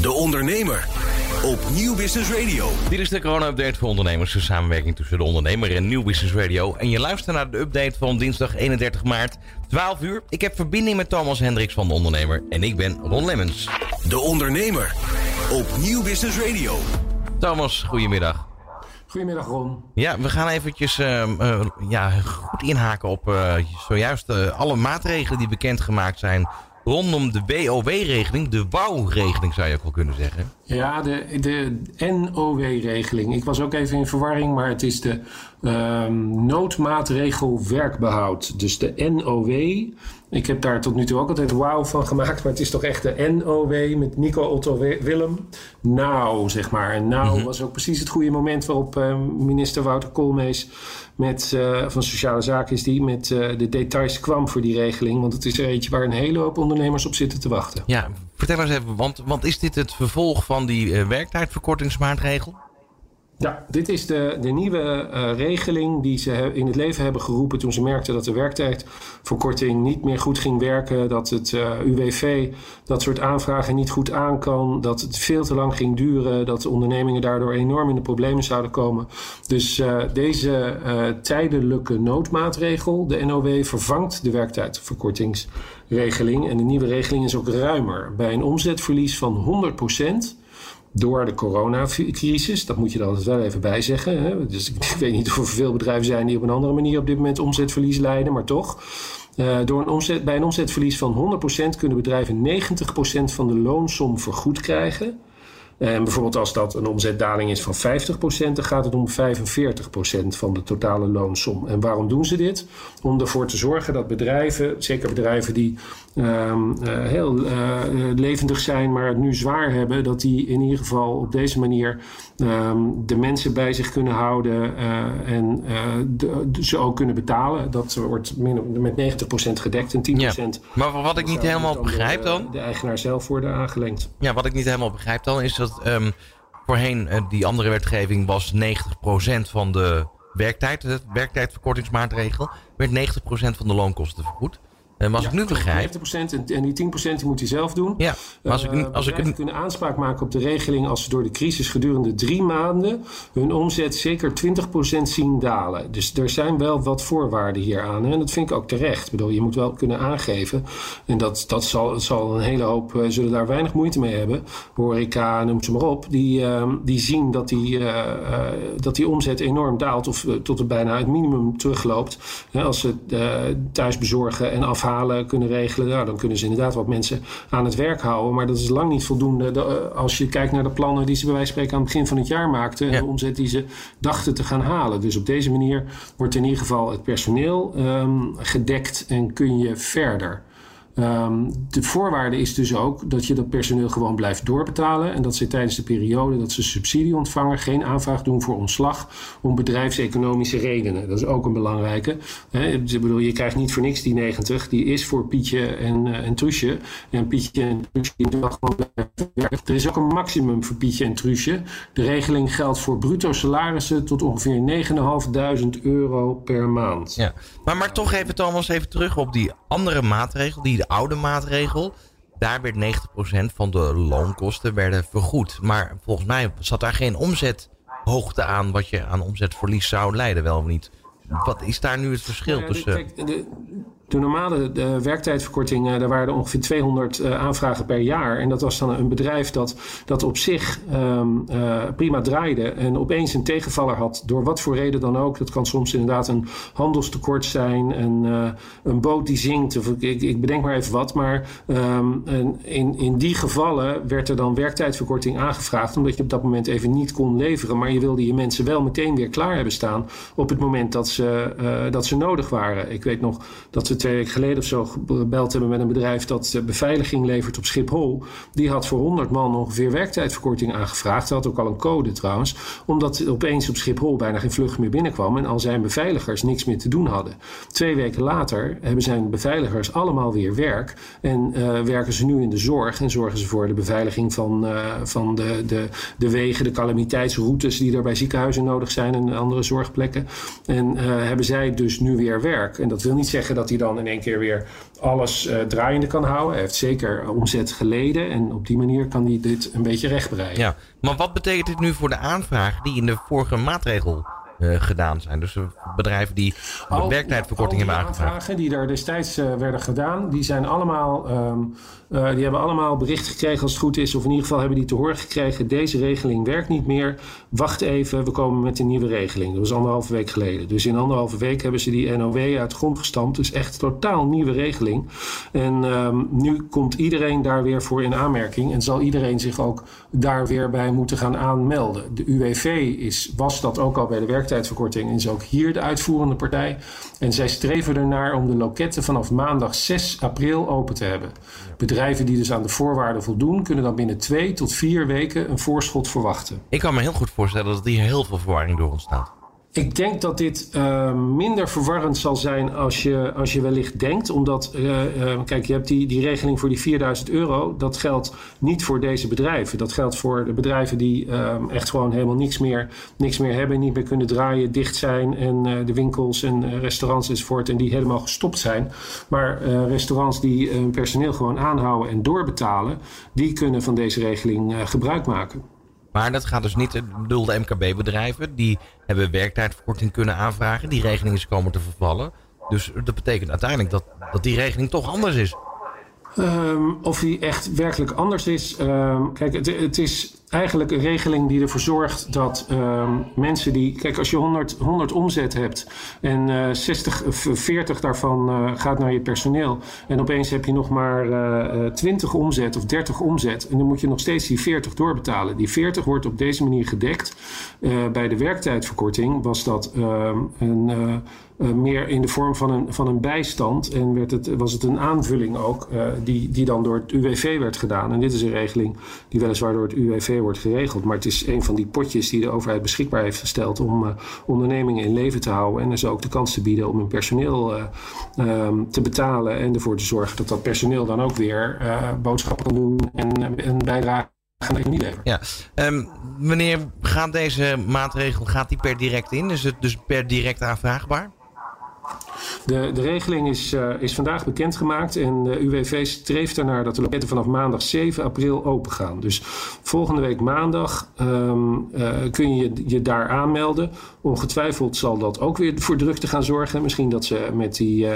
De Ondernemer op Nieuw Business Radio. Dit is de corona-update voor ondernemers. De samenwerking tussen de ondernemer en Nieuw Business Radio. En je luistert naar de update van dinsdag 31 maart, 12 uur. Ik heb verbinding met Thomas Hendricks van de ondernemer. En ik ben Ron Lemmens. De Ondernemer op Nieuw Business Radio. Thomas, goedemiddag. Goedemiddag Ron. Ja, we gaan eventjes uh, uh, ja, goed inhaken op uh, zojuist alle maatregelen die bekendgemaakt zijn rondom de WOW-regeling, de WOW-regeling zou je ook wel kunnen zeggen. Ja, de, de NOW-regeling. Ik was ook even in verwarring, maar het is de um, noodmaatregel werkbehoud. Dus de NOW. Ik heb daar tot nu toe ook altijd wauw van gemaakt, maar het is toch echt de NOW met Nico Otto Willem. Nou, zeg maar. En nou mm -hmm. was ook precies het goede moment waarop uh, minister Wouter Koolmees met, uh, van Sociale Zaken is die met uh, de details kwam voor die regeling. Want het is er eentje waar een hele hoop ondernemers op zitten te wachten. Ja, vertel eens even, want, want is dit het vervolg van die werktijdverkortingsmaatregel? Ja, dit is de, de nieuwe uh, regeling die ze in het leven hebben geroepen toen ze merkten dat de werktijdverkorting niet meer goed ging werken, dat het uh, UWV dat soort aanvragen niet goed aan kan, dat het veel te lang ging duren, dat de ondernemingen daardoor enorm in de problemen zouden komen. Dus uh, deze tijdelijke noodmaatregel, de NOW, vervangt de werktijdverkortingsregeling. En de nieuwe regeling is ook ruimer. Bij een omzetverlies van 100 door de coronacrisis. Dat moet je altijd wel even bij zeggen. Hè? Dus ik, weet niet of er veel bedrijven zijn die op een andere manier op dit moment omzetverlies leiden, maar toch. Uh, door een omzet, bij een omzetverlies van 100% kunnen bedrijven 90% van de loonsom vergoed krijgen. En bijvoorbeeld als dat een omzetdaling is van 50%, dan gaat het om 45% van de totale loonsom. En waarom doen ze dit? Om ervoor te zorgen dat bedrijven, zeker bedrijven die um, uh, heel uh, levendig zijn, maar het nu zwaar hebben, dat die in ieder geval op deze manier um, de mensen bij zich kunnen houden uh, en de, de, ze ook kunnen betalen. Dat wordt met 90% gedekt en 10%. Ja. Maar wat ik niet helemaal begrijp dan? De, de eigenaar zelf worden aangelengd. Ja, wat ik niet helemaal begrijp dan is dat um, voorheen die andere wetgeving was 90% van de werktijd, de werktijdverkortingsmaatregel, werd 90% van de loonkosten vergoed. En als ja, ik nu begrijp. 90% en die 10% die moet hij zelf doen. Ja, maar als ik, uh, als ik kunnen aanspraak maken op de regeling als ze door de crisis gedurende drie maanden hun omzet zeker 20% zien dalen. Dus er zijn wel wat voorwaarden hier aan. En dat vind ik ook terecht. Ik bedoel, je moet wel kunnen aangeven. En dat, dat zal, zal een hele hoop, uh, zullen daar weinig moeite mee hebben. Horeca, noem ze maar op. Die, uh, die zien dat die, dat die omzet enorm daalt of tot het bijna het minimum terugloopt. als ze thuis bezorgen en afhalen kunnen regelen. Nou, dan kunnen ze inderdaad wat mensen aan het werk houden. Maar dat is lang niet voldoende de, als je kijkt naar de plannen die ze bij wijze van spreken aan het begin van het jaar maakten. En ja. de omzet die ze dachten te gaan halen. Dus op deze manier wordt in ieder geval het personeel um, gedekt en kun je verder. Um, de voorwaarde is dus ook dat je dat personeel gewoon blijft doorbetalen. En dat ze tijdens de periode dat ze subsidie ontvangen geen aanvraag doen voor ontslag om bedrijfseconomische redenen. Dat is ook een belangrijke. He, ik bedoel, je krijgt niet voor niks die 90. Die is voor Pietje en, uh, en Truusje. En Pietje en Truusje gewoon blijven. Er is ook een maximum voor Pietje en Truusje. De regeling geldt voor bruto salarissen tot ongeveer 9.500 euro per maand. Ja. Maar, maar toch even Thomas even terug op die andere maatregel die de oude maatregel. Daar werd 90% van de loonkosten werden vergoed. Maar volgens mij zat daar geen omzethoogte aan wat je aan omzetverlies zou leiden, wel of niet. Wat is daar nu het verschil tussen? De, normale de werktijdverkorting, uh, daar waren er ongeveer 200 uh, aanvragen per jaar. En dat was dan een bedrijf dat, dat op zich uh, prima draaide. En opeens een tegenvaller had, door wat voor reden dan ook. Dat kan soms inderdaad een handelstekort zijn, een, een boot die zinkt. Of ik, ik bedenk maar even wat. Maar um, in, in die gevallen werd er dan werktijdverkorting aangevraagd. Omdat je op dat moment even niet kon leveren. Maar je wilde je mensen wel meteen weer klaar hebben staan. Op het moment dat ze, dat ze nodig waren. Ik weet nog dat we twee weken geleden of zo gebeld hebben met een bedrijf dat beveiliging levert op Schiphol. Die had voor 100 man ongeveer werktijdverkorting aangevraagd. Dat had ook al een code trouwens. Omdat opeens op Schiphol bijna geen vlucht meer binnenkwam. En al zijn beveiligers niks meer te doen hadden. Twee weken later hebben zijn beveiligers allemaal weer werk. En uh, werken ze nu in de zorg. En zorgen ze voor de beveiliging van, uh, van de, de, de wegen, de calamiteitsroutes die er bij ziekenhuizen nodig zijn en andere zorgplekken. En hebben zij dus nu weer werk. En dat wil niet zeggen dat die dan dan in één keer weer alles uh, draaiende kan houden. Hij heeft zeker omzet geleden en op die manier kan hij dit een beetje rechtbreien. Ja, maar wat betekent dit nu voor de aanvragen die in de vorige maatregel uh, gedaan zijn. Dus bedrijven die al, werktijdverkorting hebben aangevraagd. aanvragen die daar destijds uh, werden gedaan, die zijn allemaal um, uh, die hebben allemaal bericht gekregen als het goed is, of in ieder geval hebben die te horen gekregen: deze regeling werkt niet meer. Wacht even, we komen met een nieuwe regeling. Dat was anderhalve week geleden. Dus in anderhalve week hebben ze die NOW uit de grond gestampt. Dus echt totaal nieuwe regeling. En um, nu komt iedereen daar weer voor in aanmerking en zal iedereen zich ook daar weer bij moeten gaan aanmelden. De UWV is, was dat ook al bij de werktijdverkorting en is ook hier de uitvoerende partij. En zij streven ernaar om de loketten vanaf maandag 6 april open te hebben. Bedrijven die dus aan de voorwaarden voldoen, kunnen dan binnen twee tot vier weken een voorschot verwachten. Ik kan me heel goed voorstellen dat hier heel veel verwarring door ontstaat. Ik denk dat dit uh, minder verwarrend zal zijn als je, als je wellicht denkt. Omdat, uh, uh, kijk, je hebt die, die regeling voor die 4000 euro. Dat geldt niet voor deze bedrijven. Dat geldt voor de bedrijven die echt gewoon helemaal niks meer, niks meer hebben. Niet meer kunnen draaien, dicht zijn. En de winkels en restaurants enzovoort. En die helemaal gestopt zijn. Maar restaurants die hun personeel gewoon aanhouden en doorbetalen. Die kunnen van deze regeling gebruik maken. Maar dat gaat dus niet, ik bedoel de MKB-bedrijven, die hebben werktijdverkorting kunnen aanvragen. Die regeling is komen te vervallen. Dus dat betekent uiteindelijk dat, dat die regeling toch anders is. Um, of die echt werkelijk anders is. Um, kijk, het, het, is eigenlijk een regeling die ervoor zorgt dat um, mensen die. Kijk, als je 100, 100 omzet hebt en uh, 60 of 40 daarvan uh, gaat naar je personeel. En opeens heb je nog maar uh, 20 omzet of 30 omzet. En dan moet je nog steeds die 40 doorbetalen. Die 40 wordt op deze manier gedekt. Bij de werktijdverkorting was dat een uh, meer in de vorm van een, van een bijstand. En werd het, was het een aanvulling ook, die, die dan door het UWV werd gedaan. En dit is een regeling die weliswaar door het UWV wordt geregeld. Maar het is een van die potjes die de overheid beschikbaar heeft gesteld om uh, ondernemingen in leven te houden. En dus ook de kans te bieden om hun personeel um, te betalen. En ervoor te zorgen dat dat personeel dan ook weer boodschappen kan doen en een bijdrage gaan de economie leveren. Ja. Um, wanneer gaat deze maatregel gaat die per direct in? Is het dus per direct aanvraagbaar? De, de regeling is, uh, is vandaag bekendgemaakt en de UWV streeft ernaar dat de loketten vanaf maandag 7 april open gaan. Dus volgende week maandag um, uh, kun je je daar aanmelden. Ongetwijfeld zal dat ook weer voor drukte gaan zorgen. Misschien dat ze met die, uh,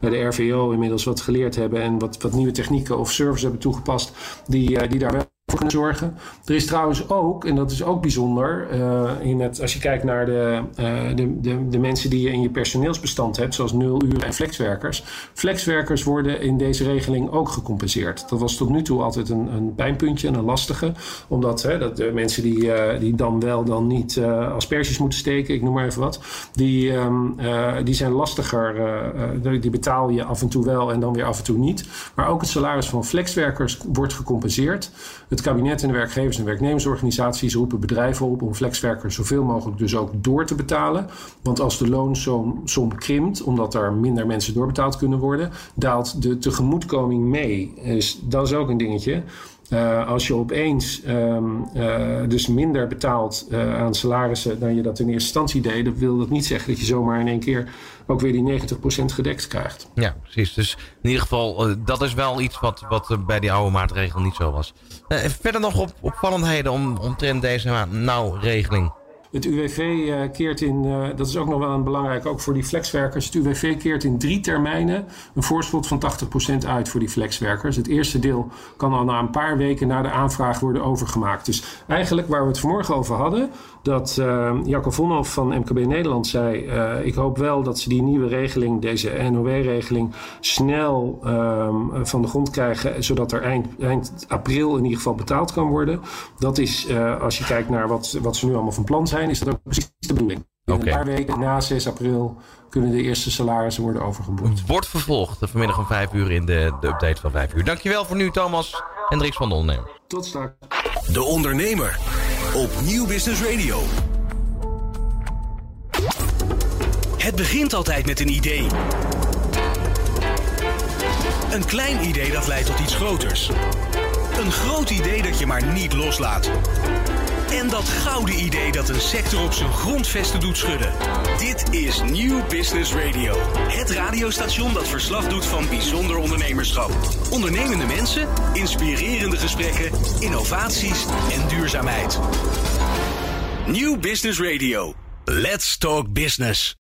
bij de RVO inmiddels wat geleerd hebben en wat, wat nieuwe technieken of services hebben toegepast die, die daar wel voor zorgen. Er is trouwens ook, en dat is ook bijzonder, uh, in het, als je kijkt naar de, uh, de, de, de, mensen die je in je personeelsbestand hebt, zoals nul uur en flexwerkers. Flexwerkers worden in deze regeling ook gecompenseerd. Dat was tot nu toe altijd een, een pijnpuntje en een lastige, omdat hè, dat de mensen die, uh, die dan wel dan niet asperges moeten steken, ik noem maar even wat, die, um, die zijn lastiger. die betaal je af en toe wel en dan weer af en toe niet. Maar ook het salaris van flexwerkers wordt gecompenseerd. Het kabinet en de werkgevers- en werknemersorganisaties roepen bedrijven op om flexwerkers zoveel mogelijk dus ook door te betalen. Want als de loonsom krimpt, omdat er minder mensen doorbetaald kunnen worden, daalt de tegemoetkoming mee. Dus dat is ook een dingetje. Uh, als je opeens um, uh, dus minder betaalt uh, aan salarissen dan je dat in eerste instantie deed, dan wil dat niet zeggen dat je zomaar in één keer ook weer die 90% gedekt krijgt. Ja, precies. Dus in ieder geval, dat is wel iets wat, wat bij die oude maatregel niet zo was. verder nog op, opvallendheden om, omtrent deze nou-regeling? Het UWV uh, keert in, uh, dat is ook nog wel een belangrijk, ook voor die flexwerkers. Het UWV keert in drie termijnen een voorschot van 80% uit voor die flexwerkers. Het eerste deel kan al na een paar weken na de aanvraag worden overgemaakt. Dus eigenlijk waar we het vanmorgen over hadden, dat uh, Jacco Vonhoff van MKB Nederland zei: Ik hoop wel dat ze die nieuwe regeling, deze NOW-regeling, snel um, van de grond krijgen, zodat er eind, april in ieder geval betaald kan worden. Dat is, als je kijkt naar wat, wat ze nu allemaal van plan zijn, is dat ook precies de bedoeling. In okay. een paar weken na 6 april kunnen de eerste salarissen worden overgeboekt. Wordt vervolgd vanmiddag om 5 uur in de, de update van 5 uur. Dankjewel voor nu, Thomas Hendricks van de Ondernemer. Tot straks. De Ondernemer op Nieuw Business Radio. Het begint altijd met een idee. Een klein idee dat leidt tot iets groters. Een groot idee dat je maar niet loslaat. En dat gouden idee dat een sector op zijn grondvesten doet schudden. Dit is New Business Radio. Het radiostation dat verslag doet van bijzonder ondernemerschap. Ondernemende mensen, inspirerende gesprekken, innovaties en duurzaamheid. New Business Radio. Let's talk business.